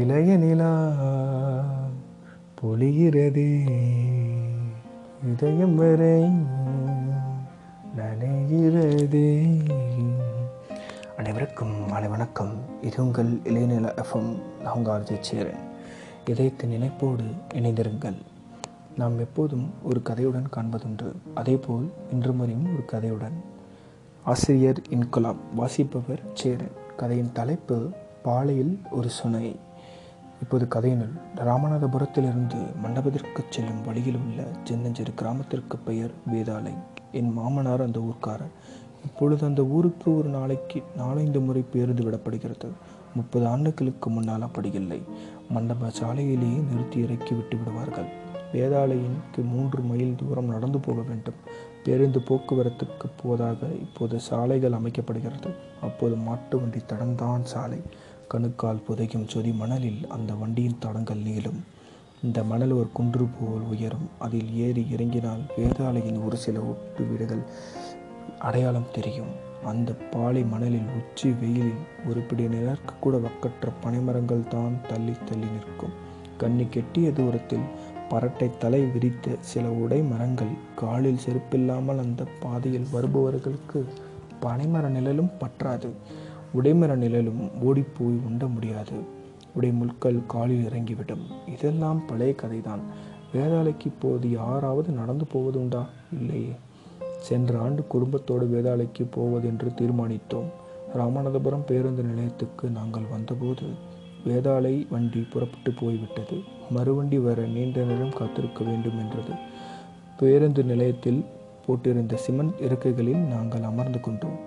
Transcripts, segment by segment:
இளைய நிலா பொழிகிறதே. இதயம் வரை நனைகிறதே. அனைவருக்கும் மாலை வணக்கம். இது உங்கள் இளையநில எஃப்எம் நான் உங்கள் ஆர்ஜி சேரன். இதயத்தின் நினைப்போடு இணைந்திருங்கள். நாம் எப்போதும் ஒரு கதையுடன் காண்பதுண்டு. அதேபோல் இன்று முறையும் ஒரு கதையுடன். ஆசிரியர் இன்குலாம் வாசிப்பவர் சேரன். கதையின் தலைப்பு பாலையில் ஒரு சுனை. இப்போது கதையினுள் ராமநாதபுரத்திலிருந்து மண்டபத்திற்கு செல்லும் வழியில் உள்ள சின்னஞ்சிறு கிராமத்திற்கு பெயர் வேதாலை என் மாமனார் அந்த ஊர்க்காரர். இப்பொழுது அந்த ஊருக்கு ஒரு நாளைக்கு நாலைந்து முறை பேருந்து விடப்படுகிறது. முப்பது ஆண்டுகளுக்கு முன்னால் அப்படி இல்லை. மண்டப சாலையிலேயே நிறுத்தி இறக்கி விட்டு விடுவார்கள். வேதாளையின்க்கு மூன்று மைல் தூரம் நடந்து போக வேண்டும். பேருந்து போக்குவரத்துக்கு போதாக இப்போது சாலைகள் அமைக்கப்படுகிறது. அப்போது மாட்டு வண்டி தடம்தான் சாலை. கணுக்கால் புதையும் சொதி மணலில் அந்த வண்டியின் தடங்கள் நீளும். இந்த மணல் ஒரு குன்று போல் உயரும். அதில் ஏறி இறங்கினால் வேதாளையின் ஒரு சில ஒட்டு வீடுகள் அடையாளம் தெரியும். அந்த பாலை மணலில் உச்சி வெயிலில் ஒரு பிடி நிழற்கு கூட வக்கற்ற பனைமரங்கள் தான் தள்ளி தள்ளி நிற்கும். கண்ணி கெட்டிய தூரத்தில் பரட்டை தலை விரித்த சில உடை மரங்கள் காலில் செருப்பில்லாமல் அந்த பாதையில் வருபவர்களுக்கு பனைமர நிழலும் பற்றாது. உடைமர நிழலும் ஓடிப்போய் உண்ட முடியாது. உடை முட்கள் காலில் இறங்கிவிடும். இதெல்லாம் பழைய கதைதான். வேதாளைக்கு இப்போது யாராவது நடந்து போவது உண்டா இல்லையே. சென்ற ஆண்டு குடும்பத்தோடு வேதாளைக்கு போவதென்று தீர்மானித்தோம். ராமநாதபுரம் பேருந்து நிலையத்துக்கு நாங்கள் வந்தபோது வேதாளை வண்டி புறப்பட்டு போய்விட்டது. மறுவண்டி வர நீண்ட நேரம் காத்திருக்க வேண்டும் என்றது. பேருந்து நிலையத்தில் போட்டிருந்த சிமெண்ட் இருக்கைகளில் நாங்கள் அமர்ந்து கொண்டோம்.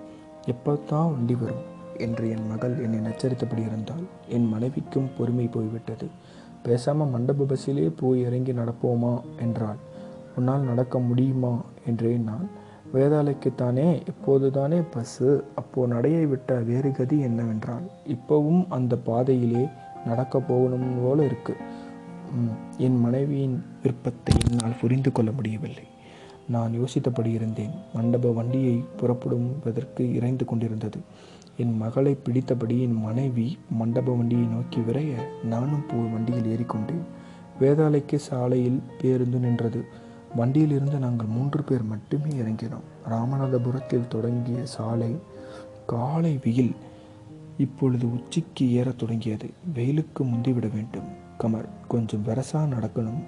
எப்போதான் வண்டி வரும்? என்று என் மகள் என்னை நச்சரித்தபடி இருந்தால் என் மனைவிக்கும் பொறுமை போய்விட்டது. பேசாமல் மண்டப பஸ்ஸிலே போய் இறங்கி நடப்போமா என்றாள். உன்னால் நடக்க முடியுமா என்றேன் நான். வேதாளைக்குத்தானே இப்போதுதானே பஸ்ஸு. அப்போ நடையை விட்ட வேறு கதி என்னவென்றால் இப்போவும் அந்த பாதையிலே நடக்க போகணும் போல இருக்கு. என் மனைவியின் விருப்பத்தை என்னால் புரிந்து கொள்ள முடியவில்லை. நான் யோசித்தபடி இருந்தேன் மண்டப வண்டியை புறப்படுவதற்கு இறைந்து கொண்டிருந்தது. என் மகளை பிடித்தபடி என் மனைவி மண்டப வண்டியை நோக்கி விரைய நானும் போ வண்டியில் ஏறிக்கொண்டேன் வேதாளைக்கு சாலையில் பேருந்து நின்றது. வண்டியிலிருந்து நாங்கள் மூன்று பேர் மட்டுமே இறங்கினோம். ராமநாதபுரத்தில் தொடங்கிய சாலை காலை வெயில். இப்பொழுது உச்சிக்கு ஏறத் தொடங்கியது. வெயிலுக்கு முந்திவிட வேண்டும். கமர் கொஞ்சம் வெரசா நடக்கணும்.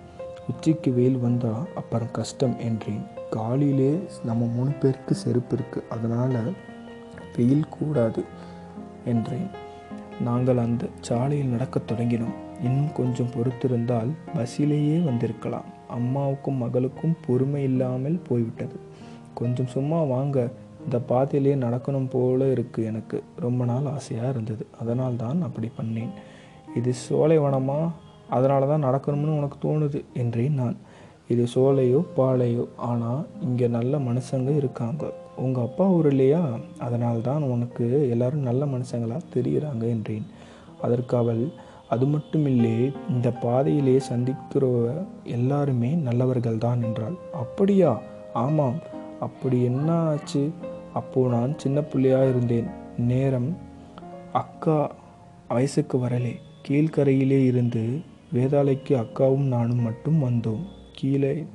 உச்சிக்கு வெயில் வந்தா அப்புறம் கஷ்டம் என்றேன். காலையிலே நம்ம மூணு பேருக்கு செருப்பு இருக்குது அதனால் வெயில் கூடாது என்றேன். நாங்கள் அந்த சாலையில் நடக்கத் தொடங்கினோம். இன்னும் கொஞ்சம் பொறுத்திருந்தால் பஸ்ஸிலேயே வந்திருக்கலாம். அம்மாவுக்கும் மகளுக்கும் பொறுமை இல்லாமல் போய்விட்டது. கொஞ்சம் சும்மா வாங்க இந்த பாதையிலே நடக்கணும் போல இருக்கு எனக்கு. ரொம்ப நாள் ஆசையாக இருந்தது. அதனால் தான் அப்படி பண்ணேன். இது சோலைவனமா அதனால தான் நடக்கணும்னு உனக்கு தோணுது என்றேன் நான். இது சோலையோ பாலையோ? ஆனால் இங்கே நல்ல மனுஷங்க இருக்காங்க. உங்கள் அப்பா ஊர் இல்லையா? அதனால் தான் உனக்கு எல்லாரும் நல்ல மனுஷங்களாக தெரிகிறாங்க என்றேன். அதற்கு அவள் அது மட்டும் இந்த பாதையிலே சந்திக்கிற எல்லாருமே நல்லவர்கள் தான் என்றாள். அப்படியா? ஆமாம். அப்படி என்ன ஆச்சு அப்போது நான் சின்ன பிள்ளையாக இருந்தேன். நேரம் அக்கா வயசுக்கு வரலே. கீழ்கரையிலே இருந்து வேதாளைக்கு அக்காவும் நானும் மட்டும் வந்தோம். கீழே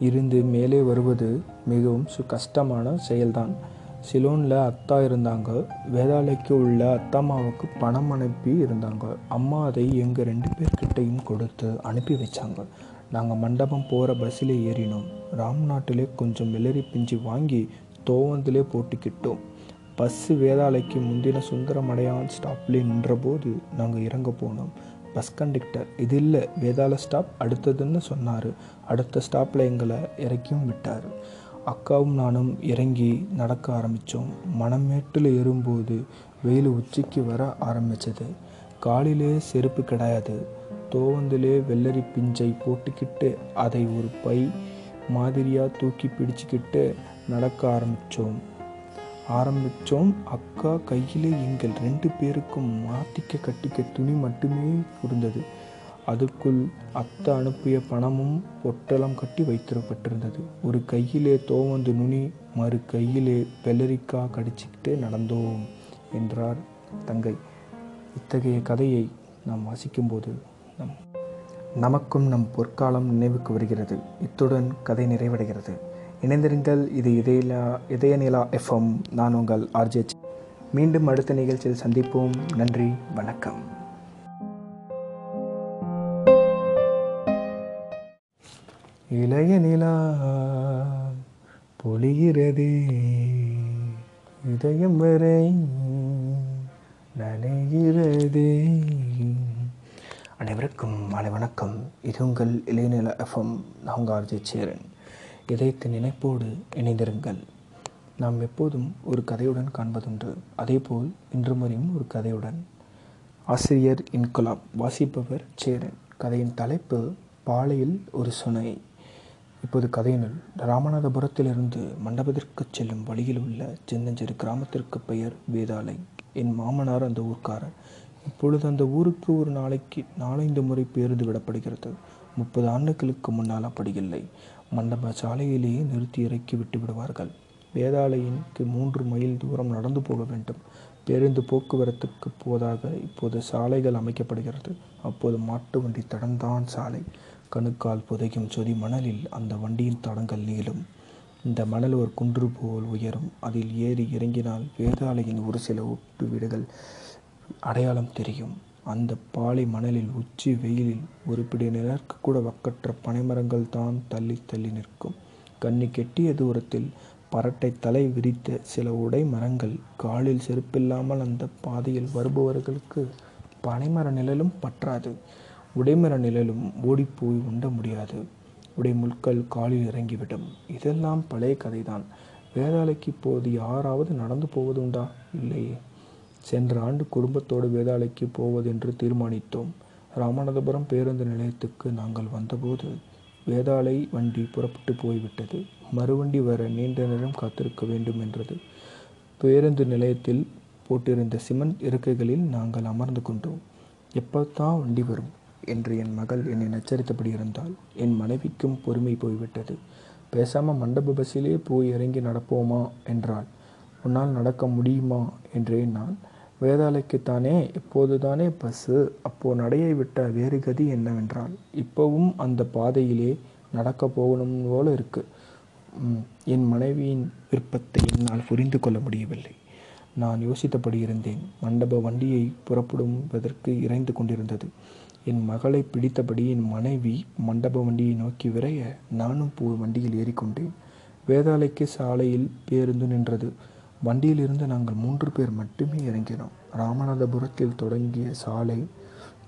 இருந்து மேலே வருவது மிகவும் சு கஷ்டமான செயல்தான். சிலோனில் அத்தா இருந்தாங்க. வேதாளைக்கு உள்ள அத்தம்மாவுக்கு பணம் அனுப்பி இருந்தாங்க. அம்மா அதை எங்கள் ரெண்டு பேர்கிட்டையும் கொடுத்து அனுப்பி வச்சாங்க. நாங்கள் மண்டபம் போகிற பஸ்ஸில் ஏறினோம். ராம்நாட்டிலே கொஞ்சம் வெள்ளரி பிஞ்சு வாங்கி தோவந்திலே போட்டுக்கிட்டோம். பஸ்ஸு வேதாளைக்கு முந்தின சுந்தரமடையான் ஸ்டாப்லேயே நின்றபோது நாங்கள் இறங்க போனோம். பஸ் கண்டக்டர் இது இல்லை வேதாள ஸ்டாப் அடுத்ததுன்னு சொன்னார். அடுத்த ஸ்டாப்பில் எங்களை இறக்கியும் விட்டார். அக்காவும் நானும் இறங்கி நடக்க ஆரம்பித்தோம் மணமேட்டில் ஏறும்போது வெயில் உச்சிக்கு வர ஆரம்பித்தது காலிலே செருப்பு கிடையாது. தோவந்திலே வெள்ளரி பிஞ்சை போட்டுக்கிட்டு அதை ஒரு பை மாதிரியாக தூக்கி பிடிச்சிக்கிட்டு நடக்க ஆரம்பித்தோம் ஆரம்பித்தோம் அக்கா கையிலே எங்கள் ரெண்டு பேருக்கும் மாத்திக்க கட்டிக்க துணி மட்டுமே இருந்தது அதுக்குள் அத்தை அனுப்பிய பணமும் பொட்டலம் கட்டி வைத்திருப்பட்டிருந்தது ஒரு கையிலே தோவந்து நுனி மறு கையிலே பெல்லரிக்கா கடிச்சிக்கிட்டு நடந்தோம் என்றார் தங்கை. இத்தகைய கதையை நாம் வாசிக்கும்போது நம் நமக்கும் நம் பொற்காலம் நினைவுக்கு வருகிறது. இத்துடன் கதை நிறைவடைகிறது. இணைந்திருங்கள் இது இதயலா இதயநிலா எஃப்எம் நான் உங்கள் ஆர்ஜே மீண்டும் அடுத்த நிகழ்ச்சியில் சந்திப்போம். நன்றி வணக்கம். இளைய நிலா பொழிகிறதே. இதயம் வரை நனைகிறதே. அனைவருக்கும் மாலை வணக்கம். இது உங்கள் இளைநில எஃப்எம் நாங்கார்ஜி சேரன். இதயத்தின் நினைப்போடு இணைந்திருங்கள். நாம் எப்போதும் ஒரு கதையுடன் காண்பதுண்டு. அதேபோல் இன்று முறையும் ஒரு கதையுடன். ஆசிரியர் இன்குலாப் வாசிப்பவர் சேரன். கதையின் தலைப்பு பாலையில் ஒரு சுனை. இப்போது கதையினுள் ராமநாதபுரத்திலிருந்து மண்டபத்திற்கு செல்லும் வழியில் உள்ள சின்னஞ்சிறு கிராமத்திற்கு பெயர் வேதாலை என் மாமனார் அந்த ஊர்க்காரர். இப்பொழுது அந்த ஊருக்கு ஒரு நாளைக்கு நாலைந்து முறை பேருந்து விடப்படுகிறது. முப்பது ஆண்டுகளுக்கு முன்னால் அப்படி இல்லை. மண்டப சாலையிலேயே நிறுத்தி இறக்கி விட்டு விடுவார்கள். வேதாலயனுக்கு மூன்று மைல் தூரம் நடந்து போக வேண்டும். பேருந்து போக்குவரத்துக்கு போதாக இப்போது சாலைகள் அமைக்கப்படுகிறது. அப்போது மாட்டு வண்டி தடம்தான் சாலை. கணுக்கால் புதையும் சொதி மணலில் அந்த வண்டியின் தடங்கள் நீளும். இந்த மணல் ஒரு குன்று போல் உயரும். அதில் ஏறி இறங்கினால் வேதாளையின் ஒரு சில ஒட்டு வீடுகள் அடையாளம் தெரியும். அந்த பாலை மணலில் உச்சி வெயிலில் ஒரு பிடி நிலர்க்கு கூட வக்கற்ற பனைமரங்கள் தான் தள்ளி தள்ளி நிற்கும். கண்ணி கெட்டிய தூரத்தில் பரட்டை தலை விரித்த சில உடை மரங்கள் காலில் செருப்பில்லாமல் அந்த பாதையில் வருபவர்களுக்கு பனைமர நிழலும் பற்றாது. உடைமர நிழலும் ஓடிப்போய் உண்ட முடியாது. உடை முட்கள் காலில் இறங்கிவிடும். இதெல்லாம் பழைய கதைதான். வேதாளைக்கு இப்போது யாராவது நடந்து போவதுண்டா? இல்லையே சென்ற ஆண்டு குடும்பத்தோடு வேதாளைக்கு போவதென்று தீர்மானித்தோம். ராமநாதபுரம் பேருந்து நிலையத்துக்கு நாங்கள் வந்தபோது வேதாளை வண்டி புறப்பட்டு போய்விட்டது. மறுவண்டி வர நீண்ட நேரம் காத்திருக்க வேண்டும் என்றது. பேருந்து நிலையத்தில் போட்டிருந்த சிமெண்ட் இருக்கைகளில் நாங்கள் அமர்ந்து கொண்டோம். எப்போத்தான் வண்டி வரும்? என்று என் மகள் என்னை நச்சரித்தபடி இருந்தால் என் மனைவிக்கும் பொறுமை போய்விட்டது. பேசாமல் மண்டப பஸ்ஸிலே போய் இறங்கி நடப்போமா என்றாள். உன்னால் நடக்க முடியுமா என்றேன் நான் வேதாலைக்குத்தானே இப்போதுதானே பஸ்ஸு? அப்போ நடையை விட்ட வேறு கதி என்னவென்றால் இப்போவும் அந்த பாதையிலே நடக்க போகணும் போல இருக்கு. என் மனைவியின் விருப்பத்தை என்னால் புரிந்து கொள்ள முடியவில்லை. நான் யோசித்தபடி இருந்தேன் மண்டப வண்டியை புறப்படுவதற்கு இறைந்து கொண்டிருந்தது. என் மகளை பிடித்தபடி என் மனைவி மண்டப வண்டியை நோக்கி விரைய நானும் போ வண்டியில் ஏறிக்கொண்டேன் வேதாளைக்கு சாலையில் பேருந்து நின்றது. வண்டியிலிருந்து நாங்கள் மூன்று பேர் மட்டுமே இறங்கினோம். ராமநாதபுரத்தில் தொடங்கிய சாலை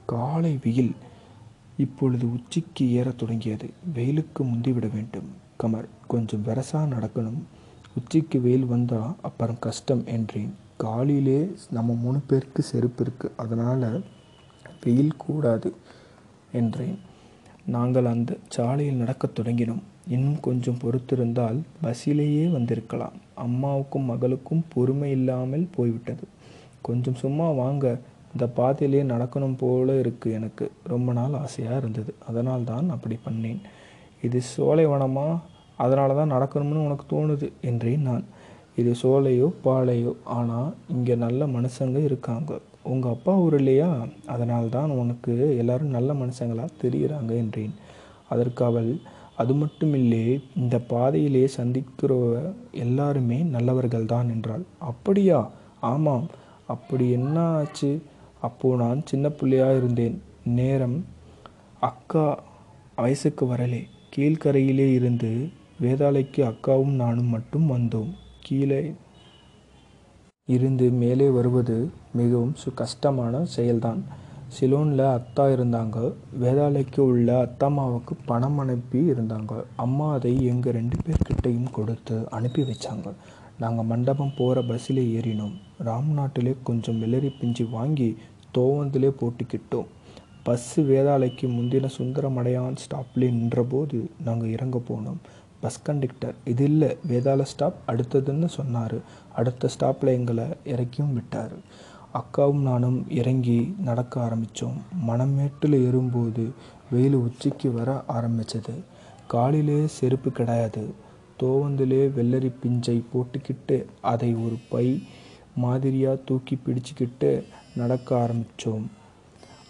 காலை வெயில். இப்பொழுது உச்சிக்கு ஏறத் தொடங்கியது. வெயிலுக்கு முந்திவிட வேண்டும். கமர் கொஞ்சம் வெரசா நடக்கணும். உச்சிக்கு வெயில் வந்தால் அப்புறம் கஷ்டம் என்றேன். காலிலே நம்ம மூணு பேருக்கு செருப்பு இருக்குது அதனால் வெயில் கூடாது என்றேன். நாங்கள் அந்த சாலையில் நடக்கத் தொடங்கினோம். இன்னும் கொஞ்சம் பொறுத்திருந்தால் பஸ்ஸிலேயே வந்திருக்கலாம். அம்மாவுக்கும் மகளுக்கும் பொறுமை இல்லாமல் போய்விட்டது. கொஞ்சம் சும்மா வாங்க. இந்த பாதையிலேயே நடக்கணும் போல இருக்கு எனக்கு. ரொம்ப நாள் ஆசையாக இருந்தது. அதனால் தான் அப்படி பண்ணேன். இது சோலைவனமா அதனால தான் நடக்கணும்னு உனக்கு தோணுது என்றேன் நான். இது சோலையோ பாலையோ? ஆனால் இங்கே நல்ல மனுஷங்க இருக்காங்க. உங்கள் அப்பா ஊர் இல்லையா? அதனால் தான் உனக்கு எல்லாரும் நல்ல மனுஷங்களாக தெரிகிறாங்க என்றேன். அதற்கு அவள் அது மட்டுமில்லே இந்த பாதையிலே சந்திக்கிற எல்லாருமே நல்லவர்கள் தான் என்றாள். அப்படியா? ஆமாம். அப்படி என்ன ஆச்சு? அப்போது நான் சின்ன பிள்ளையாக இருந்தேன். நேரம் அக்கா வயசுக்கு வரலே. கீழ்கரையிலே இருந்து வேதாளைக்கு அக்காவும் நானும் மட்டும் வந்தோம். கீழே இருந்து மேலே வருவது மிகவும் சு கஷ்டமான செயல்தான். சிலோனில் அத்தா இருந்தாங்க. வேதாளைக்கு உள்ள அத்தம்மாவுக்கு பணம் அனுப்பி இருந்தாங்க. அம்மா அதை எங்கள் ரெண்டு பேர்கிட்டையும் கொடுத்து அனுப்பி வச்சாங்க. நாங்கள் மண்டபம் போகிற பஸ்ஸில் ஏறினோம். ராம்நாட்டிலே கொஞ்சம் வெள்ளரி பிஞ்சு வாங்கி தோவந்திலே போட்டுக்கிட்டோம். பஸ்ஸு வேதாளைக்கு முந்தின சுந்தரமடையான் ஸ்டாப்பில் நின்றபோது நாங்கள் இறங்க போனோம். பஸ் கண்டக்டர் இது இல்லை வேதாள ஸ்டாப் அடுத்ததுன்னு சொன்னார். அடுத்த ஸ்டாப்பில் எங்களை இறக்கியும் விட்டார். அக்காவும் நானும் இறங்கி நடக்க ஆரம்பித்தோம் மணமேட்டில் ஏறும்போது வெயில் உச்சிக்கு வர ஆரம்பித்தது காலிலே செருப்பு கிடையாது. தோவந்திலே வெள்ளரி பிஞ்சை போட்டுக்கிட்டு அதை ஒரு பை மாதிரியாக தூக்கி பிடிச்சிக்கிட்டு நடக்க ஆரம்பித்தோம்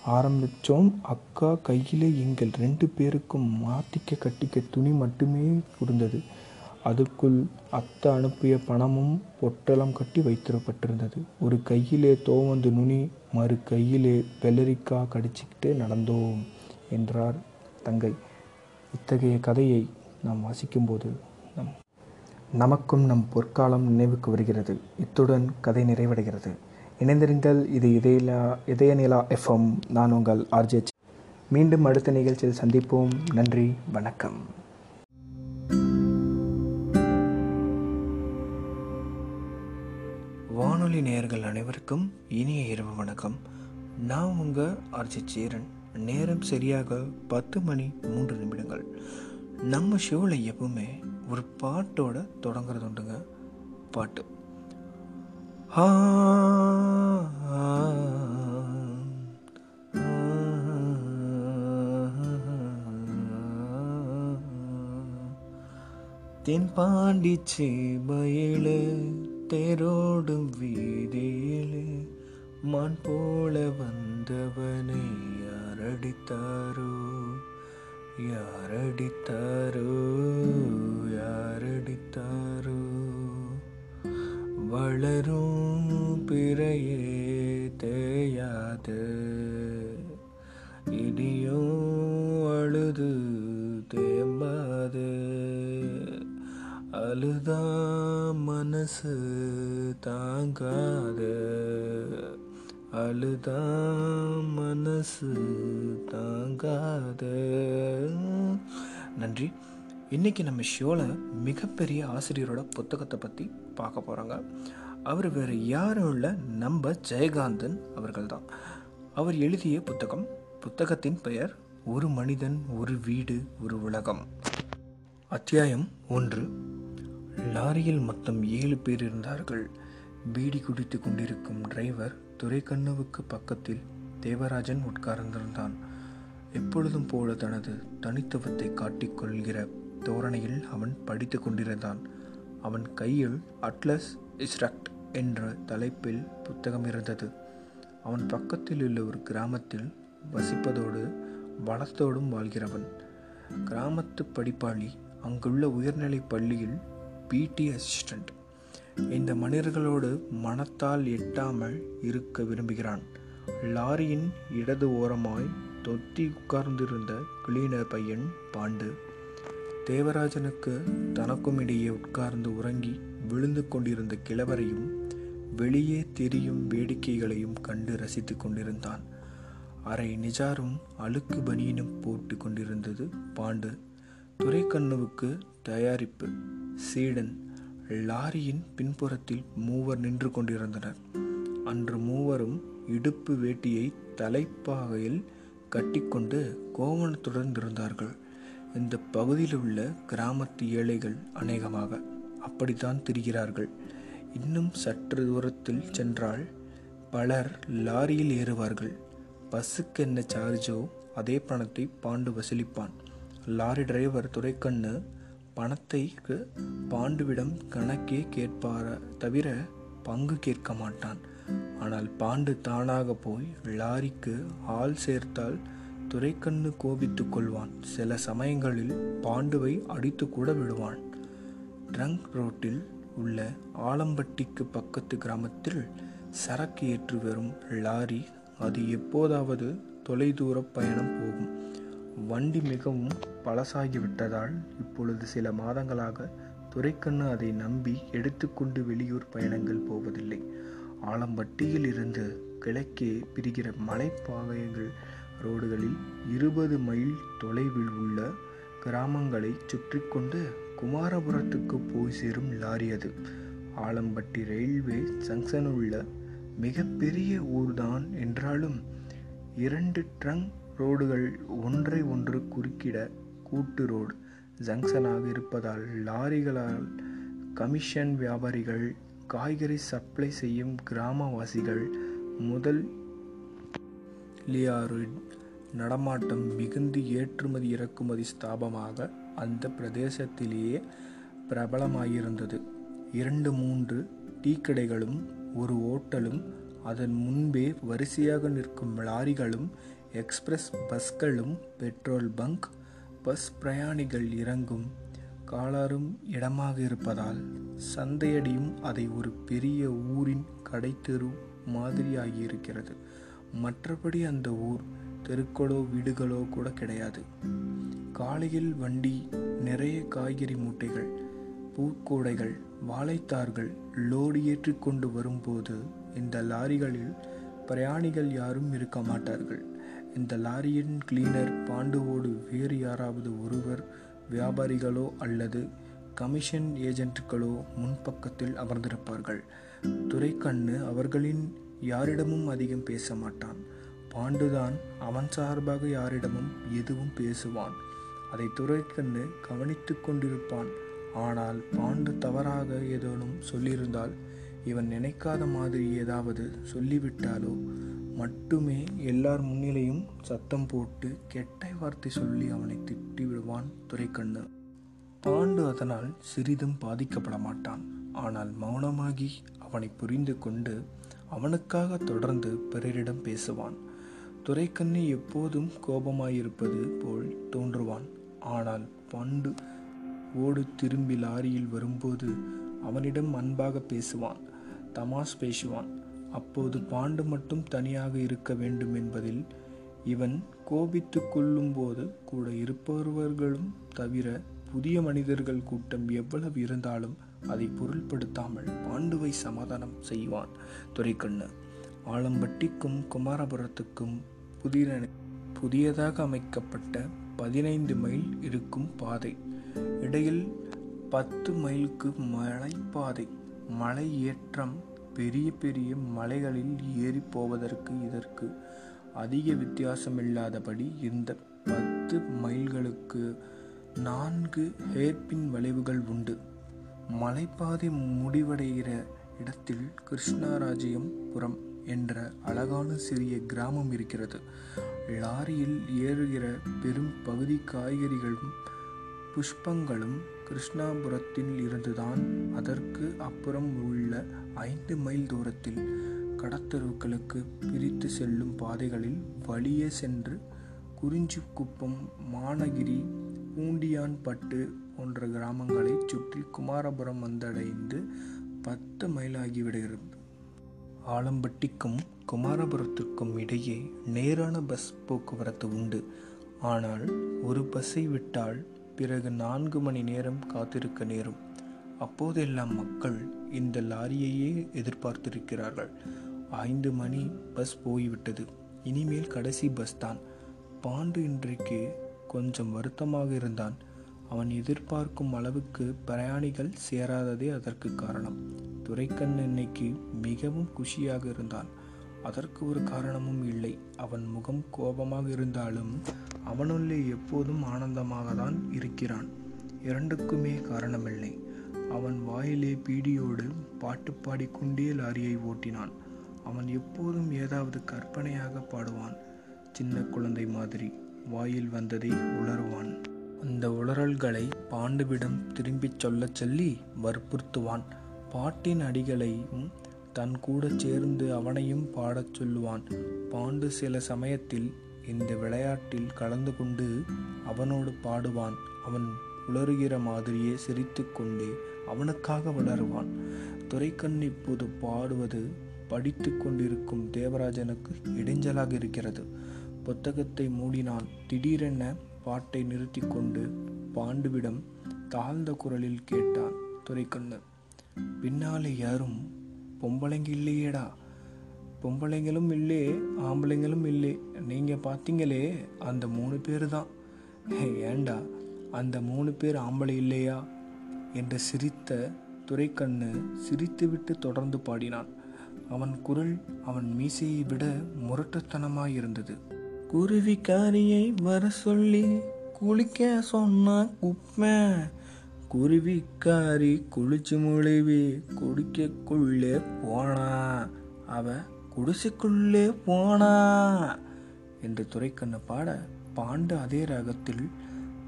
ஆரம்பித்தோம் அக்கா கையில் எங்கள் ரெண்டு பேருக்கும் மாட்டிக்க கட்டிக்க துணி மட்டுமே இருந்தது அதுக்குள் அத்தை அனுப்பிய பணமும் பொட்டலம் கட்டி வைத்திருப்பட்டிருந்தது. ஒரு கையிலே தோவந்து நுனி மறு கையிலே வெள்ளரிக்காய் கடிச்சிக்கிட்டு நடந்தோம் என்றார் தங்கை. இத்தகைய கதையை நாம் வாசிக்கும்போது நம் நமக்கும் நம் பொற்காலம் நினைவுக்கு வருகிறது. இத்துடன் கதை நிறைவடைகிறது. இணைந்திருங்கள். இது இதய இதயநிலா எஃப்எம் நான் உங்கள் ஆர்ஜே மீண்டும் அடுத்த நிகழ்ச்சியில் சந்திப்போம். நன்றி வணக்கம். வானொலி நேயர்கள் அனைவருக்கும் இனிய இரவு வணக்கம். நான் உங்கள் ஆர்ஜே சேரன் நேரம் சரியாக பத்து மணி மூன்று நிமிடங்கள். நம்ம ஷோவில் எப்பவுமே ஒரு பாட்டோட தொடங்குறது உண்டுங்க. பாட்டு. தென்பாண்டி சேபையில தேரோடும் வீதியில மான் போல வந்தவனை யாரடித்தாரோ யாரடித்தாரோ யாரடித்தாரோ வளரும் பிறையே தேயாது. இனியும் அழுது தேம்பாது. அழுதா மனசு தாங்காது. அழுதா மனசு தாங்காது. நன்றி. இன்றைக்கி நம்ம ஷோவில் மிகப்பெரிய ஆசிரியரோட புத்தகத்தை பற்றி பார்க்க போகிறோங்க அவர் வேறு யாரும் இல்லை நம்ம ஜெயகாந்தன் அவர்கள் தான். அவர் எழுதிய புத்தகம் புத்தகத்தின் பெயர் ஒரு மனிதன் ஒரு வீடு ஒரு உலகம். அத்தியாயம் ஒன்று. லாரியில் மொத்தம் ஏழு பேர் இருந்தார்கள். பீடி குடித்து கொண்டிருக்கும் டிரைவர் துரைக்கண்ணுவுக்கு பக்கத்தில் தேவராஜன் உட்கார்ந்திருந்தான். எப்பொழுதும் போல தனது தனித்துவத்தை காட்டிக்கொள்கிற தோரணையில் அவன் படித்து கொண்டிருந்தான். அவன் கையில் அட்லஸ் இஸ்ரக்ட் என்ற தலைப்பில் புத்தகம் இருந்தது. அவன் பக்கத்தில் உள்ள ஒரு கிராமத்தில் வசிப்பதோடு வளத்தோடும் வாழ்கிறவன். கிராமத்து படிப்பாளி அங்குள்ள உயர்நிலைப் பள்ளியில் பிடி அசிஸ்டண்ட் இந்த மனிதர்களோடு மனத்தால் எட்டாமல் இருக்க விரும்புகிறான். லாரியின் இடது ஓரமாய் தொத்தி உட்கார்ந்திருந்த கிளீனர் பையன் பாண்டு தேவராஜனுக்கு தனக்கும் இடையே உட்கார்ந்து உறங்கி விழுந்து கொண்டிருந்த கிழவரையும் வெளியே தெரியும் வேடிக்கைகளையும் கண்டு ரசித்து கொண்டிருந்தான். அரை நிஜாரும் அழுக்கு பனியனும் போட்டு கொண்டிருந்தது பாண்டு. துரைக்கண்ணுவுக்கு தயாரிப்பு. சீடன். லாரியின் பின்புறத்தில் மூவர் நின்று கொண்டிருந்தனர். அன்று மூவரும் இடுப்பு வேட்டியை தலைப்பாகையில் கட்டிக்கொண்டு கோவணத்துடன் இருந்தார்கள். இந்த பகுதியில் உள்ள கிராமத்து ஏழைகள் அநேகமாக அப்படித்தான் திரிகிறார்கள். இன்னும் சற்று தூரத்தில் சென்றால் பலர் லாரியில் ஏறுவார்கள். பஸ்ஸுக்கு என்ன சார்ஜோ அதே பணத்தை பாண்டு வசூலிப்பான். லாரி டிரைவர் துரைக்கண்ணு பணத்தைக்கு பாண்டுவிடம் கணக்கே கேட்பார தவிர பங்கு கேட்க மாட்டான். ஆனால் பாண்டு தானாக போய் லாரிக்கு ஆள் சேர்த்தால் துரைக்கண்ணு கோபித்துக் கொள்வான் சில சமயங்களில் பாண்டுவை அடித்து கூட விடுவான். ட்ரங்க் ரோட்டில் உள்ள ஆலம்பட்டிக்கு பக்கத்து கிராமத்தில் சரக்கு ஏற்றி வரும் லாரி அது எப்போதாவது தொலைதூர பயணம் போகும். வண்டி மிகவும் பழசாகிவிட்டதால் இப்பொழுது சில மாதங்களாக துரைக்கண்ணு அதை நம்பி எடுத்துக்கொண்டு வெளியூர் பயணங்கள் போவதில்லை. ஆலம்பட்டியில் இருந்து கிழக்கே பிரிகிற மலைப்பாகைகள் ரோடுகளில் இருபது மைல் தொலைவில் உள்ள கிராமங்களை சுற்றி கொண்டு குமாரபுரத்துக்கு போய் சேரும் லாரி அது. ஆலம்பட்டி ரயில்வே ஜங்ஷன் உள்ள மிகப்பெரிய ஊர்தான் என்றாலும் இரண்டு ட்ரங்க் ரோடுகள் ஒன்றை ஒன்று குறுக்கிட கூட்டு ரோடு ஜங்ஷனாக இருப்பதால் லாரிகளால் கமிஷன் வியாபாரிகள் காய்கறி சப்ளை செய்யும் கிராமவாசிகள் முதல் லியாரிட் நடமாட்டம் மிகுந்து ஏற்றுமதி இறக்குமதி ஸ்தாபமாக அந்த பிரதேசத்திலேயே பிரபலமாயிருந்தது. இரண்டு மூன்று டீ கடைகளும் ஒரு ஓட்டலும் அதன் முன்பே வரிசையாக நிற்கும் லாரிகளும் எக்ஸ்பிரஸ் பஸ்களும் பெட்ரோல் பங்க் பஸ் பிரயாணிகள் இறங்கும் காலாரும் இடமாக இருப்பதால் சந்தையடியும் அதை ஒரு பெரிய ஊரின் கடைத்தெரு மாதிரியாகியிருக்கிறது. மற்றபடி அந்த ஊர் தெருக்களோ வீடுகளோ கூட கிடையாது. காலையில் வண்டி நிறைய காய்கறி மூட்டைகள் பூக்கூடைகள் வாழைத்தார்கள் லோடு ஏற்றி கொண்டு வரும்போது இந்த லாரிகளில் பிரயாணிகள் யாரும் இருக்க மாட்டார்கள். இந்த லாரியின் கிளீனர் பாண்டுவோடு வேறு யாராவது ஒருவர் வியாபாரிகளோ அல்லது கமிஷன் ஏஜென்ட்டுகளோ முன்பக்கத்தில் அமர்ந்திருப்பார்கள். துரைக்கண்ணு அவர்களின் யாரிடமும் அதிகம் பேச மாட்டான் பாண்டுதான் அவன் சார்பாக யாரிடமும் எதுவும் பேசுவான். அதை துரைக்கண்ணு கவனித்து கொண்டிருப்பான். ஆனால் பாண்டு தவறாக ஏதேனும் சொல்லியிருந்தால் இவன் நினைக்காத மாதிரி ஏதாவது சொல்லிவிட்டாலோ? மட்டுமே எல்லார் முன்னிலையும் சத்தம் போட்டு கெட்ட வார்த்தை சொல்லி அவனை திட்டி விடுவான் துரைக்கண்ணு. பாண்டு அதனால் சிறிதும் பாதிக்கப்பட மாட்டான் ஆனால் மௌனமாகி அவனை புரிந்து கொண்டு அவனுக்காக தொடர்ந்து பிறரிடம் பேசுவான். துரைக்கண்ணி எப்போதும் கோபமாயிருப்பது போல் தோன்றுவான். ஆனால் பாண்டு ஓடு திரும்பி லாரியில் வரும்போது அவனிடம் அன்பாக பேசுவான் தமாஷ் பேசுவான். அப்போது பாண்டு மட்டும் தனியாக இருக்க வேண்டும் என்பதில் இவன் கோபித்து கொள்ளும்போது கூட இருப்பவர்களும் தவிர புதிய மனிதர்கள் கூட்டம் எவ்வளவு இருந்தாலும் அதை பொருள்படுத்தாமல் பாண்டுவை சமாதானம் செய்வான். துரைக்கண்ணு ஆலம்பட்டிக்கும் குமாரபுரத்துக்கும் புதிய புதியதாக அமைக்கப்பட்ட பதினைந்து மைல் இருக்கும் பாதை. இடையில் பத்து மைலுக்கு மலைப்பாதை. மலை ஏற்றம் பெரிய பெரிய மலைகளில் ஏறி போவதற்கு இதற்கு அதிக வித்தியாசமில்லாதபடி இந்த பத்து மைல்களுக்கு நான்கு ஹேர்பின் வளைவுகள் உண்டு. மலைப்பாதை முடிவடைகிற இடத்தில் கிருஷ்ணராஜ்யம்புரம் என்ற அழகான சிறிய கிராமம் இருக்கிறது. லாரியில் ஏறுகிற பெரும் பகுதி காய்கறிகளும் புஷ்பங்களும் கிருஷ்ணாபுரத்தில் இருந்துதான் அதற்கு அப்புறம் உள்ள ஐந்து மைல் தூரத்தில் கடத்தருக்களுக்கு பிரித்து செல்லும் பாதைகளில் வழியே சென்று குறிஞ்சிக்குப்பம் மானகிரி பூண்டியான்பட்டு போன்ற கிராமங்களை சுற்றி குமாரபுரம் வந்தடைந்து பத்து மைலாகிவிடுகிறது ஆலம்பட்டிக்கும் குமாரபுரத்திற்கும் இடையே நேரான பஸ் போக்குவரத்து உண்டு. ஆனால் ஒரு பஸ்ஸை விட்டால் பிறகு நான்கு மணி நேரம் காத்திருக்க நேரும். அப்போதெல்லாம் மக்கள் இந்த லாரியையே எதிர்பார்த்திருக்கிறார்கள். ஐந்து மணி பஸ் போய்விட்டது. இனிமேல் கடைசி பஸ் தான். பாண்டு இன்றைக்கு கொஞ்சம் வருத்தமாக இருந்தான். அவன் எதிர்பார்க்கும் அளவுக்கு பிரயாணிகள் சேராததே அதற்கு காரணம். துரைக்கண் இன்னைக்கு மிகவும் குஷியாக இருந்தான். அதற்கு ஒரு காரணமும் இல்லை. அவன் முகம் கோபமாக இருந்தாலும் அவனுள்ளே எப்போதும் ஆனந்தமாக தான் இருக்கிறான். இரண்டுக்குமே காரணமில்லை. அவன் வாயிலே பீடியோடு பாட்டு பாடிக்கொண்டே லாரியை ஓட்டினான். அவன் எப்போதும் ஏதாவது கற்பனையாக பாடுவான். சின்ன குழந்தை மாதிரி வாயில் வந்ததை உளருவான் அந்த உளறல்களை பாண்டுவிடம் திரும்பிச் சொல்லச் சொல்லி வற்புறுத்துவான். பாட்டின் அடிகளையும் தன் கூட சேர்ந்து அவனையும் பாடச் சொல்லுவான். பாண்டு சில சமயத்தில் இந்த விளையாட்டில் கலந்து கொண்டு அவனோடு பாடுவான். அவன் உளறுகிற மாதிரியே சிரித்து கொண்டே அவனுக்காக வளருவான். துரைக்கண் இப்போது பாடுவது படித்து கொண்டிருக்கும் தேவராஜனுக்கு இடைஞ்சலாக இருக்கிறது. புத்தகத்தை மூடினான். திடீரென பாட்டை நிறுத்தி கொண்டு பாண்டுவிடம் தாழ்ந்த குரலில் கேட்டான் துரைக்கண்ணன். பின்னாலே யாரும் பொம்பளைங்க இல்லையேடா. பொம்பளைங்களும் இல்லே ஆம்பளைங்களும் இல்லை. நீங்கள் பார்த்தீங்களே அந்த மூணு பேர் தான் ஏண்டா அந்த மூணு பேர் ஆம்பளை இல்லையா? என்று சிரித்த துரைக்கண்ணு சிரித்துவிட்டு தொடர்ந்து பாடினான். அவன் குரல் அவன் மீசையை விட முரட்டுத்தனமாயிருந்தது. குருவிக்காரியை வர சொல்லி குளிக்க சொன்னா குப்பை குருவிக்காரி குளிச்சு முழுவி குடிக்கக்குள்ளே போனா. அவ குடிசைக்குள்ளே போனா. என்று துறைக்கண்ண பாட பாண்டு அதே ரகத்தில்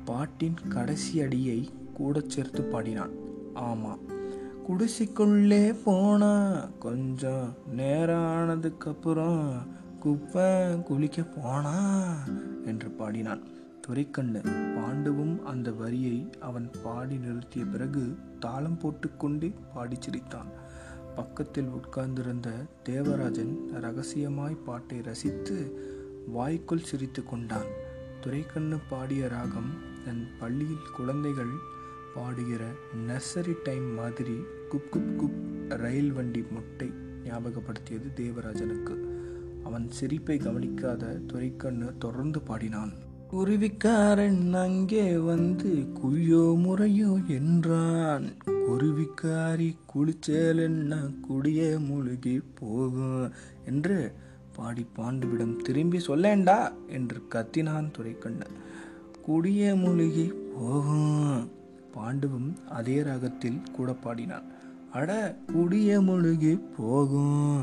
பாட்டின் கடைசி அடியை கூட சேர்த்து பாடினான். ஆமாம் குடிசைக்குள்ளே போனா கொஞ்சம் நேரம் ஆனதுக்கப்புறம் குப்பை குளிக்க போனா? என்று பாடினான். துரைக்கண்ணு பாண்டுவும் அந்த வரியை அவன் பாடி நிறுத்திய பிறகு தாளம் போட்டுக்கொண்டே பாடி சிரித்தான். பக்கத்தில் உட்கார்ந்திருந்த தேவராஜன் ரகசியமாய் பாட்டை ரசித்து வாய்க்குள் சிரித்து கொண்டான். துரைக்கண்ணு பாடிய ராகம் தன் பள்ளியில் குழந்தைகள் பாடுகிற நர்சரி டைம் மாதிரி குப் குப் குப் ரயில் வண்டி முட்டை ஞாபகப்படுத்தியது தேவராஜனுக்கு. அவன் சிரிப்பை கவனிக்காத துரைக்கண்ணு தொடர்ந்து பாடினான். குருவிக்காரன் அங்கே வந்து குய்யோ முறையோ என்றான். குருவிக்காரி குளிச்சல் என்ன குடிய முழுகி போகும் என்று பாடி பாண்டுவிடம் திரும்பி சொல்லேண்டா என்று கத்தினான் துரைக்கண்ணு குடிய முழுகி போகும் பாண்டுவும் அதே ராகத்தில் கூட பாடினான். அட குடிய முழுகி போகும்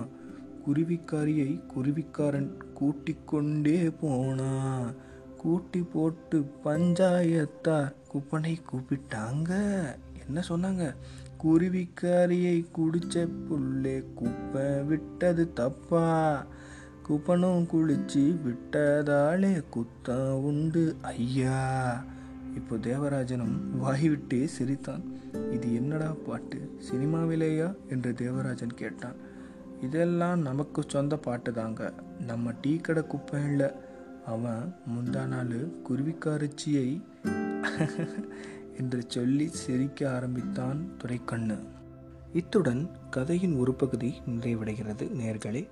குருவிக்காரியை குருவிக்காரன் கூட்டி கொண்டே போனா. கூட்டி போட்டு பஞ்சாயத்தார் குப்பனை கூப்பிட்டாங்க. என்ன சொன்னாங்க? குருவிக்காரியை குடிச்ச புள்ளே குப்பை விட்டது தப்பா. குப்பனும் குளிச்சு விட்டதாலே குத்தம் உண்டு ஐயா. இப்போ தேவராஜனும் வாய் விட்டே சிரித்தான். இது என்னடா பாட்டு? சினிமாவிலேயா? என்று தேவராஜன் கேட்டான். இதெல்லாம் நமக்கு சொந்த பாட்டு தாங்க நம்ம டீ கடை குப்பை இல்லை அவன் முந்தா நாள் குருவிக்காரச்சியை என்று சொல்லி சிரிக்க ஆரம்பித்தான் துரைக்கண்ணு. இத்துடன் கதையின் ஒரு பகுதி நிறைவடைகிறது நேர்களே.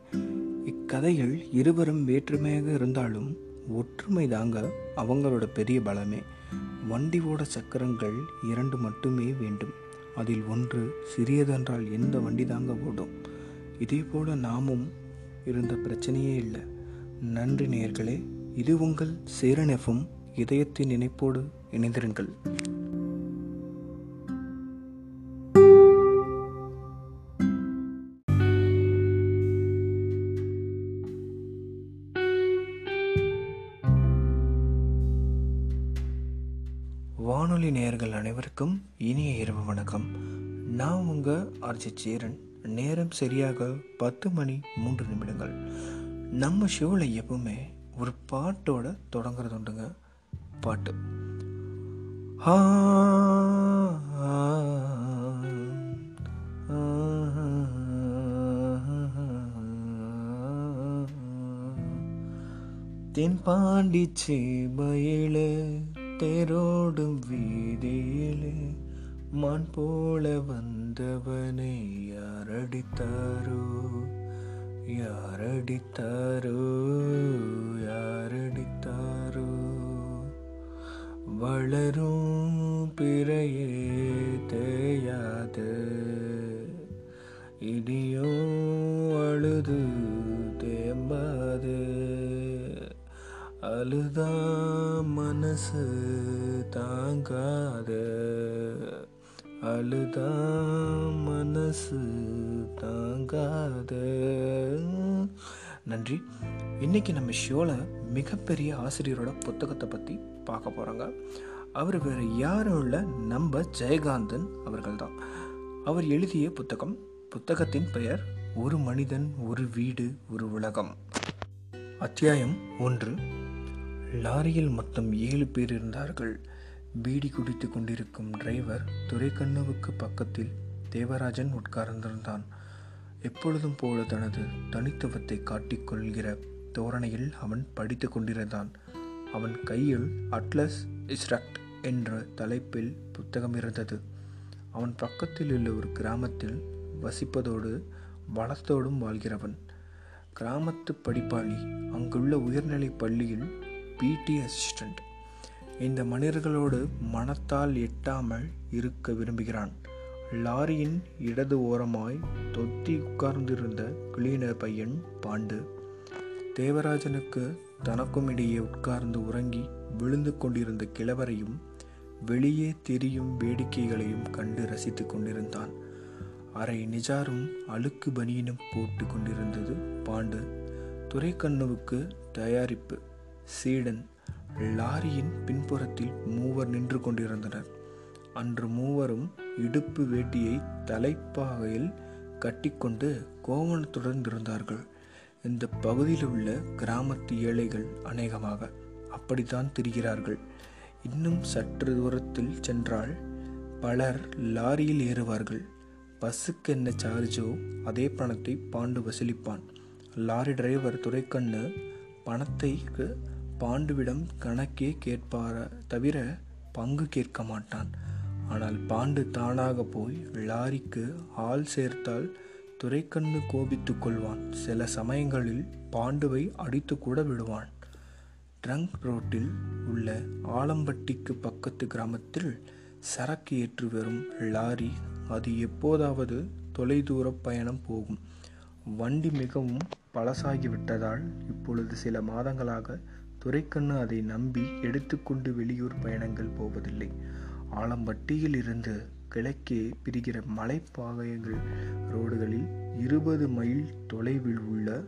இக்கதையில் இருவரும் வேற்றுமையாக இருந்தாலும் ஒற்றுமை தாங்க அவங்களோட பெரிய பலமே. வண்டி ஓட சக்கரங்கள் இரண்டு மட்டுமே வேண்டும். அதில் ஒன்று சிறியதென்றால் எந்த வண்டி தாங்க ஓடும்? இதே போல நாமும் இருந்த பிரச்சனையே இல்லை. நன்றி நேர்களே இது உங்கள் சேரன் எஃப்எம் இதயத்தின் நினைப்போடு இணைந்திருங்கள். வானொலி நேயர்கள் அனைவருக்கும் இனிய இரவு வணக்கம். நான் உங்கள் அர்ஜித் சேரன். நேரம் சரியாக பத்து மணி மூன்று நிமிடங்கள் நம்ம ஷோவில் எப்பவுமே ஒரு பாட்டோட தொடங்குறது உண்டுங்க பாட்டு ஆ, ஆ, தென்பாண்டி சேமையில தேரோடும் வீதியில மான் போல வந்தவனை யாரடித்தாரோ யாரடித்தாரோ யாரடித்தாரோ வளரும் பிறையே தேயாது. இடியோ அழுது தேம்பாது. அழுதா மனசு தாங்காது. அழுதா மனசு தாங்காத. நன்றி. இன்னைக்கு நம்ம ஷோவில் மிகப்பெரிய ஆசிரியரோட புத்தகத்தை பற்றி பார்க்க போகிறோங்க அவர் வேறு யாரும் இல்லை நம்ம ஜெயகாந்தன் அவர்கள் தான் அவர் எழுதிய புத்தகம் புத்தகத்தின் பெயர் ஒரு மனிதன் ஒரு வீடு ஒரு உலகம் அத்தியாயம் ஒன்று. லாரியில் மொத்தம் ஏழு பேர் இருந்தார்கள். பீடி குடித்து கொண்டிருக்கும் டிரைவர் துரைக்கண்ணுவுக்கு பக்கத்தில் தேவராஜன் உட்கார்ந்திருந்தான். எப்பொழுதும் போல தனது தனித்துவத்தை காட்டிக்கொள்கிற தோரணையில் அவன் படித்து கொண்டிருந்தான். அவன் கையில் அட்லஸ் இஸ்ரக்ட் என்ற தலைப்பில் புத்தகம் இருந்தது. அவன் பக்கத்தில் உள்ள ஒரு கிராமத்தில் வசிப்பதோடு வளத்தோடும் வாழ்கிறவன். கிராமத்து படிப்பாளி அங்குள்ள உயர்நிலைப் பள்ளியில் பிடி அசிஸ்டண்ட் இந்த மனிதர்களோடு மனத்தால் எட்டாமல் இருக்க விரும்புகிறான். லாரியின் இடது ஓரமாய் தொத்தி உட்கார்ந்திருந்த கிளீனர் பையன் பாண்டு. தேவராஜனுக்கு தனக்கும் இடையே உட்கார்ந்து உறங்கி விழுந்து கொண்டிருந்த கிழவரையும் வெளியே தெரியும் வேடிக்கைகளையும் கண்டு ரசித்துக் கொண்டிருந்தான். அரை நிஜாரும் அழுக்கு பனியினும் போட்டு கொண்டிருந்தது பாண்டு. துரைக்கண்ணுவுக்கு தயாரிப்பு. சீடன் லாரியின் பின்புறத்தில் மூவர் நின்று கொண்டிருந்தனர். அன்று மூவரும் இடுப்பு வேட்டியை தலைப்பாகையில் கட்டிக்கொண்டு கோவணத்துடன் இருந்தார்கள். இந்த பகுதியில் உள்ள கிராமத்து ஏழைகள் அநேகமாக அப்படித்தான் திரிகிறார்கள். இன்னும் சற்று தூரத்தில் சென்றால் பலர் லாரியில் ஏறுவார்கள். பஸ்ஸுக்கு என்ன சார்ஜோ அதே பணத்தை பாண்டு வசூலிப்பான். லாரி டிரைவர் துரைக்கண்ணு பணத்தைக்கு பாண்டுவிடம் கணக்கே கேட்பார தவிர பங்கு கேட்க மாட்டான். ஆனால் பாண்டு தானாக போய் லாரிக்கு ஆள் சேர்த்தால் துரைக்கண்ணு கோபித்து கொள்வான். சில சமயங்களில் பாண்டுவை அடித்து கூட விடுவான். ட்ரங்க் ரோட்டில் உள்ள ஆலம்பட்டிக்கு பக்கத்து கிராமத்தில் சரக்கு ஏற்று வரும் லாரி அது எப்போதாவது தொலைதூர பயணம் போகும். வண்டி மிகவும் பழசாகிவிட்டதால் இப்பொழுது சில மாதங்களாக துரைக்கண்ணு அதை நம்பி எடுத்துக்கொண்டு வெளியூர் பயணங்கள் போவதில்லை. ஆலம்பட்டியில் இருந்து கிழக்கே பிரிகிற மலைப்பாகைகள் ரோடுகளில் இருபது மைல் தொலைவில் உள்ள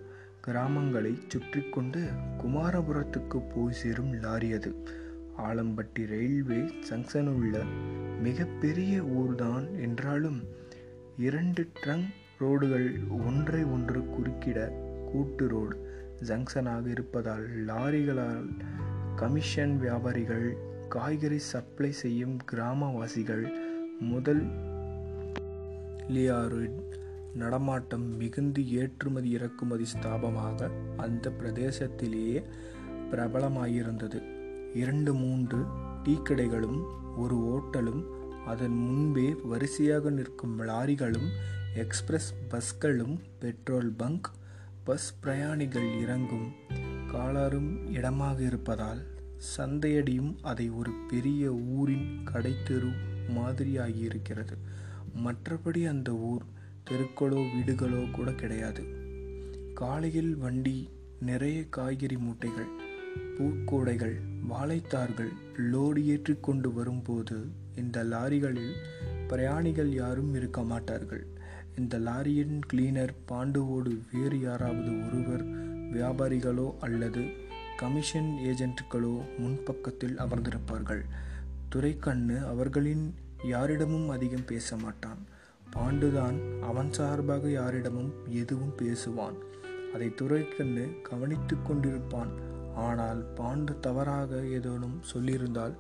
கிராமங்களை சுற்றி கொண்டு குமாரபுரத்துக்கு போய் சேரும் லாரி அது. ஆலம்பட்டி ரயில்வே ஜங்ஷன் உள்ள மிகப்பெரிய ஊர்தான் என்றாலும் இரண்டு ட்ரங்க் ரோடுகள் ஒன்றை ஒன்று குறுக்கிட கூட்டு ரோடு. ஜங்ஷனாக இருப்பதால் லாரிகளால் கமிஷன் வியாபாரிகள் காய்கறி சப்ளை செய்யும் கிராமவாசிகள் முதல் லியாரிட் நடமாட்டம் மிகுந்து ஏற்றுமதி இறக்குமதி ஸ்தாபமாக அந்த பிரதேசத்திலேயே பிரபலமாயிருந்தது. இரண்டு மூன்று டீ கடைகளும் ஒரு ஓட்டலும் அதன் முன்பே வரிசையாக நிற்கும் லாரிகளும் எக்ஸ்பிரஸ் பஸ்களும் பெட்ரோல் பங்க் பஸ் பிரயாணிகள் இறங்கும் காலாறும் இடமாக இருப்பதால் சந்தையடியும் அதை ஒரு பெரிய ஊரின் கடைத்தெரு மாதிரியாகியிருக்கிறது. மற்றபடி அந்த ஊர் தெருக்களோ வீடுகளோ கூட கிடையாது. காலையில் வண்டி நிறைய காய்கறி மூட்டைகள் பூக்கூடைகள் வாழைத்தார்கள் லோடு ஏற்றி கொண்டு வரும்போது இந்த லாரிகளில் பிரயாணிகள் யாரும் இருக்க மாட்டார்கள். இந்த லாரியின் கிளீனர் பாண்டுவோடு வேறு யாராவது ஒருவர் வியாபாரிகளோ அல்லது கமிஷன் ஏஜென்ட்களோ முன்பக்கத்தில் அமர்ந்திருப்பார்கள். துரைக்கண்ணு அவர்களின் யாரிடமும் அதிகம் பேச மாட்டான். பாண்டுதான் அவன் சார்பாக யாரிடமும் எதுவும் பேசுவான். அதை துரைக்கண்ணு கவனித்து கொண்டிருப்பான். ஆனால் பாண்டு தவறாக ஏதோனும் சொல்லியிருந்தால்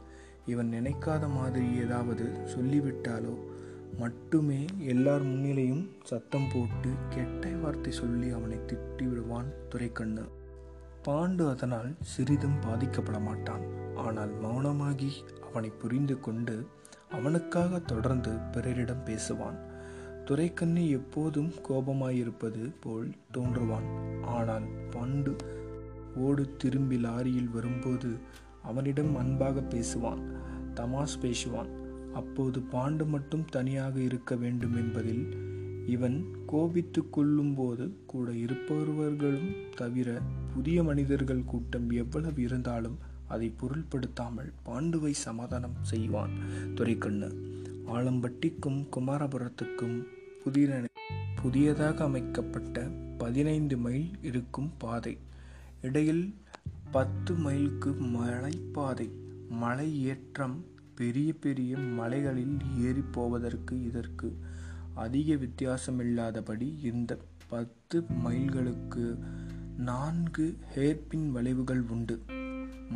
இவன் நினைக்காத மாதிரி ஏதாவது சொல்லிவிட்டாலோ மட்டுமே எல்லார் முன்னிலையும் சத்தம் போட்டு கெட்ட வார்த்தை சொல்லி அவனை திட்டி விடுவான் துரைக்கண்ணு. பாண்டு அதனால் சிறிதும் பாதிக்கப்பட மாட்டான். ஆனால் மௌனமாகி அவனை புரிந்து கொண்டு அவனுக்காக தொடர்ந்து பிறரிடம் பேசுவான். துரைக்கண்ணு எப்போதும் கோபமாயிருப்பது போல் தோன்றுவான். ஆனால் பாண்டு ஓடு திரும்பி லாரியில் வரும்போது அவனிடம் அன்பாக பேசுவான் தமாஷ் பேசுவான். அப்போது பாண்டு மட்டும் தனியாக இருக்க வேண்டும் என்பதில் இவன் கோபித்து கொள்ளும்போது கூட இருப்பவர்களும் தவிர புதிய மனிதர்கள் கூட்டம் எவ்வளவு இருந்தாலும் அதை பொருள்படுத்தாமல் பாண்டுவை சமாதானம் செய்வான். துரைக்கண்ணு ஆலம்பட்டிக்கும் குமாரபுரத்துக்கும் புதிய புதியதாக அமைக்கப்பட்ட பதினைந்து மைல் இருக்கும் பாதை. இடையில் பத்து மைலுக்கு மலைப்பாதை மலை ஏற்றம் பெரிய பெரிய மலைகளில் ஏறி போவதற்கு இதற்கு அதிக வித்தியாசமில்லாதபடி இந்த பத்து மைல்களுக்கு நான்கு ஹேர்பின் வளைவுகள் உண்டு.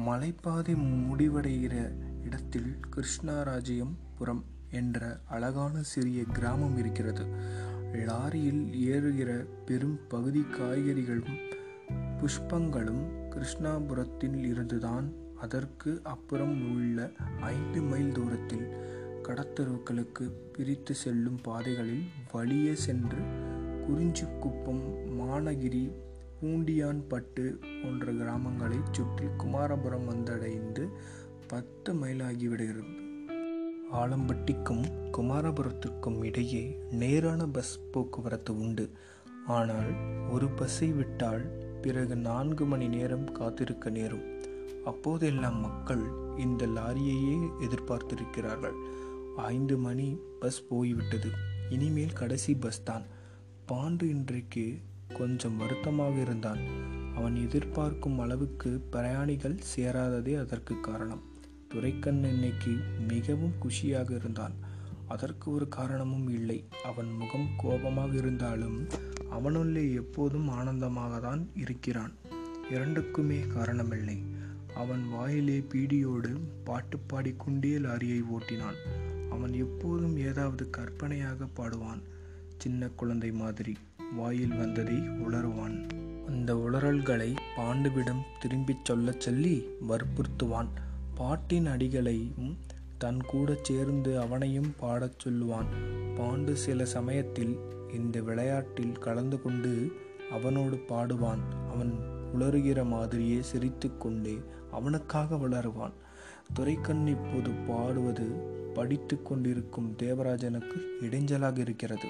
மலைப்பாதை முடிவடைகிற இடத்தில் கிருஷ்ணராஜ்யபுரம் என்ற அழகான சிறிய கிராமம் இருக்கிறது. லாரியில் ஏறுகிற பெரும் பகுதி காய்கறிகளும் புஷ்பங்களும் கிருஷ்ணாபுரத்தில் இருந்துதான் அதற்கு அப்புறம் உள்ள ஐந்து மைல் தூரத்தில் கடத்தருக்களுக்கு பிரித்து செல்லும் பாதைகளில் வழியே சென்று குறிஞ்சிக்குப்பம் மானகிரி பூண்டியான்பட்டு போன்ற கிராமங்களை சுற்றி குமாரபுரம் வந்தடைந்து பத்து மைல் ஆகிவிடுகிறது ஆலம்பட்டிக்கும் குமாரபுரத்திற்கும் இடையே நேரான பஸ் போக்குவரத்து உண்டு. ஆனால் ஒரு பஸ்ஸை விட்டால் பிறகு நான்கு மணி நேரம் காத்திருக்க நேரும். அப்போதெல்லாம் மக்கள் இந்த லாரியையே எதிர்பார்த்திருக்கிறார்கள். ஐந்து மணி பஸ் போய்விட்டது. இனிமேல் கடைசி பஸ் தான். பாண்டு இன்றைக்கு கொஞ்சம் வருத்தமாக இருந்தான். அவன் எதிர்பார்க்கும் அளவுக்கு பிரயாணிகள் சேராததே அதற்கு காரணம். துரைக்கண் இன்னைக்கு மிகவும் குஷியாக இருந்தான். அதற்கு ஒரு காரணமும் இல்லை. அவன் முகம் கோபமாக இருந்தாலும் அவனுள்ளே எப்போதும் ஆனந்தமாக தான் இருக்கிறான். இரண்டுக்குமே காரணமில்லை. அவன் வாயிலே பீடியோடு பாட்டு பாடிக்கொண்டே லாரியை ஓட்டினான். அவன் எப்போதும் ஏதாவது கற்பனையாக பாடுவான். சின்ன குழந்தை மாதிரி வாயில் வந்ததை உளருவான் அந்த உளறல்களை பாண்டுவிடம் திரும்பிச் சொல்லச் சொல்லி வற்புறுத்துவான். பாட்டின் அடிகளையும் தன் கூட சேர்ந்து அவனையும் பாடச் சொல்லுவான். பாண்டு சில சமயத்தில் இந்த விளையாட்டில் கலந்து கொண்டு அவனோடு பாடுவான். அவன் உளறுகிற மாதிரியே சிரித்து கொண்டே அவனுக்காக வளருவான். துரைக்கண் இப்போது பாடுவது படித்து கொண்டிருக்கும் தேவராஜனுக்கு இடைஞ்சலாக இருக்கிறது.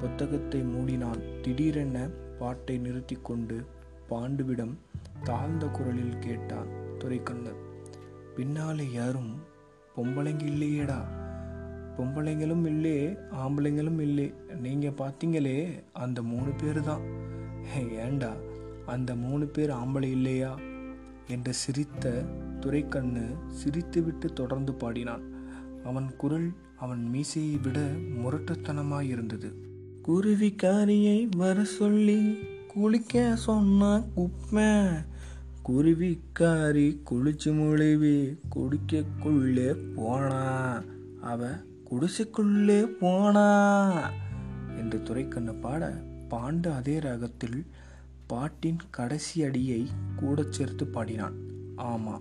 புத்தகத்தை மூடினான் திடீரென பாட்டை நிறுத்தி கொண்டு பாண்டுவிடம் தாழ்ந்த குரலில் கேட்டான் துரைக்கண்ணன். பின்னாலே யாரும் பொம்பளைங்க இல்லையேடா. பொம்பளைங்களும் இல்லையே ஆம்பளைங்களும் இல்லை. நீங்கள் பார்த்தீங்களே அந்த மூணு பேர் தான். ஏண்டா அந்த மூணு பேர் ஆம்பளை இல்லையா? என்று சிரித்த துரைக்கண்ணு சிரித்துவிட்டு தொடர்ந்து பாடினான். அவன் குரல் அவன் மீசையை விட முரட்டுத்தனமாயிருந்தது. குருவிக்காரியை வர சொல்லி குளிக்க சொன்னா குப்பை குருவிக்காரி குளிச்சு முழுவி குடிக்கக்குள்ளே போனா. அவ குடிசைக்குள்ளே போனா. என்று துரைக்கண்ணு பாட பாண்டு அதே ராகத்தில் பாட்டின் கடைசி அடியை கூட சேர்த்து பாடினான். ஆமா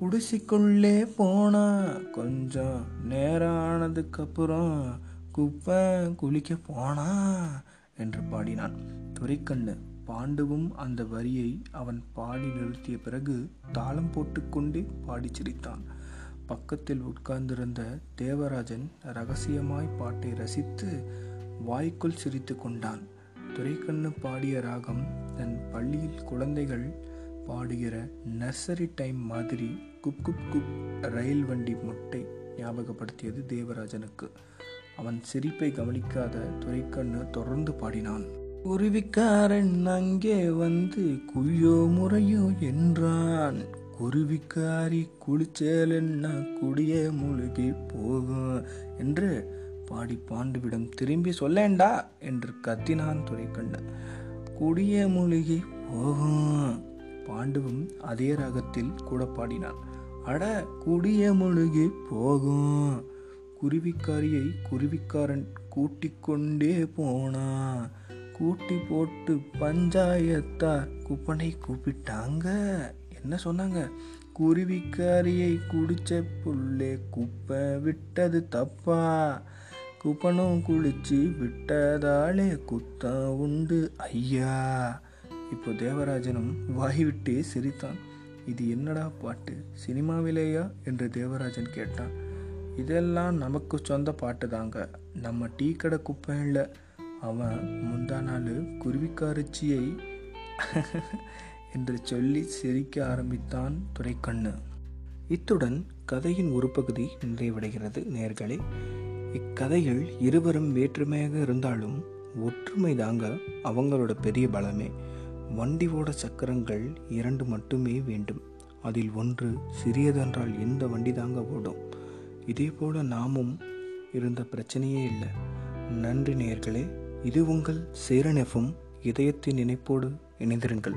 குடிசைக்குள்ளே போனா கொஞ்சம் நேரம் ஆனதுக்கப்புறம் குப்பை குளிக்க போனா என்று பாடினான். துரைக்கண்ணு பாண்டுவும் அந்த வரியை அவன் பாடி நிறுத்திய பிறகு தாளம் போட்டுக்கொண்டே பாடி சிரித்தான். பக்கத்தில் உட்கார்ந்திருந்த தேவராஜன் ரகசியமாய் பாட்டை ரசித்து வாய்க்குள் சிரித்து கொண்டான். துரைக்கண்ணு பாடிய ராகம் தன் பள்ளியில் குழந்தைகள் பாடுகிற நர்சரி டைம் மாதிரி குப் குப் குப் ரயில் வண்டி முட்டை ஞாபகப்படுத்தியது தேவராஜனுக்கு. அவன் சிரிப்பை கவனிக்காத துரைக்கண்ணு தொடர்ந்து பாடினான். குருவிக்காரன் அங்கே வந்து குய்யோ முறையோ என்றான். குருவிக்காரி குளிச்சேலன்னா குடிய முழுகி போகும் என்று பாடி பாண்டுவிடம் திரும்பி சொல்லேண்டா என்று கத்தினான் துரைக்கண்ணன் குடிய மூலிகை. போகும் பாண்டுவும் அதே ராகத்தில் கூட பாடினான். அட குடிய முழுகி போகும். குருவிக்காரியை குருவிக்காரன் கூட்டி கொண்டே போனா கூட்டி போட்டு பஞ்சாயத்தார் குப்பனை கூப்பிட்டாங்க. என்ன சொன்னாங்க? குருவிக்காரியை குடிச்ச புள்ளே குப்பை விட்டது தப்பா? குப்பனும் குளிச்சு விட்டதாலே குத்தம் உண்டு. ஐயா இப்போ தேவராஜனும் வாய்விட்டே சிரித்தான். இது என்னடா பாட்டு? சினிமாவிலேயா? என்று தேவராஜன் கேட்டான். இதெல்லாம் நமக்கு சொந்த பாட்டு தாங்க. நம்ம டீ கடை குப்பையில் அவன் முந்தா நாள் குருவிக்காரச்சியை என்று சொல்லி சிரிக்க ஆரம்பித்தான் துரைக்கண்ணு. இத்துடன் கதையின் ஒரு பகுதி நிறைவடைகிறது. நேர்களே இக்கதையில் இருவரும் வேற்றுமையாக இருந்தாலும் ஒற்றுமை தாங்க அவங்களோட பெரிய பலமே. வண்டி ஓட சக்கரங்கள் இரண்டு மட்டுமே வேண்டும். அதில் ஒன்று சிறியதென்றால் எந்த வண்டி தாங்க ஓடும்? இதே போல நாமும் இருந்த பிரச்சனையே இல்லை. நன்றி நேர்களே இது உங்கள் சேரன் எஃப்எம். இதயத்தின் நினைப்போடு இணைந்திருங்கள்.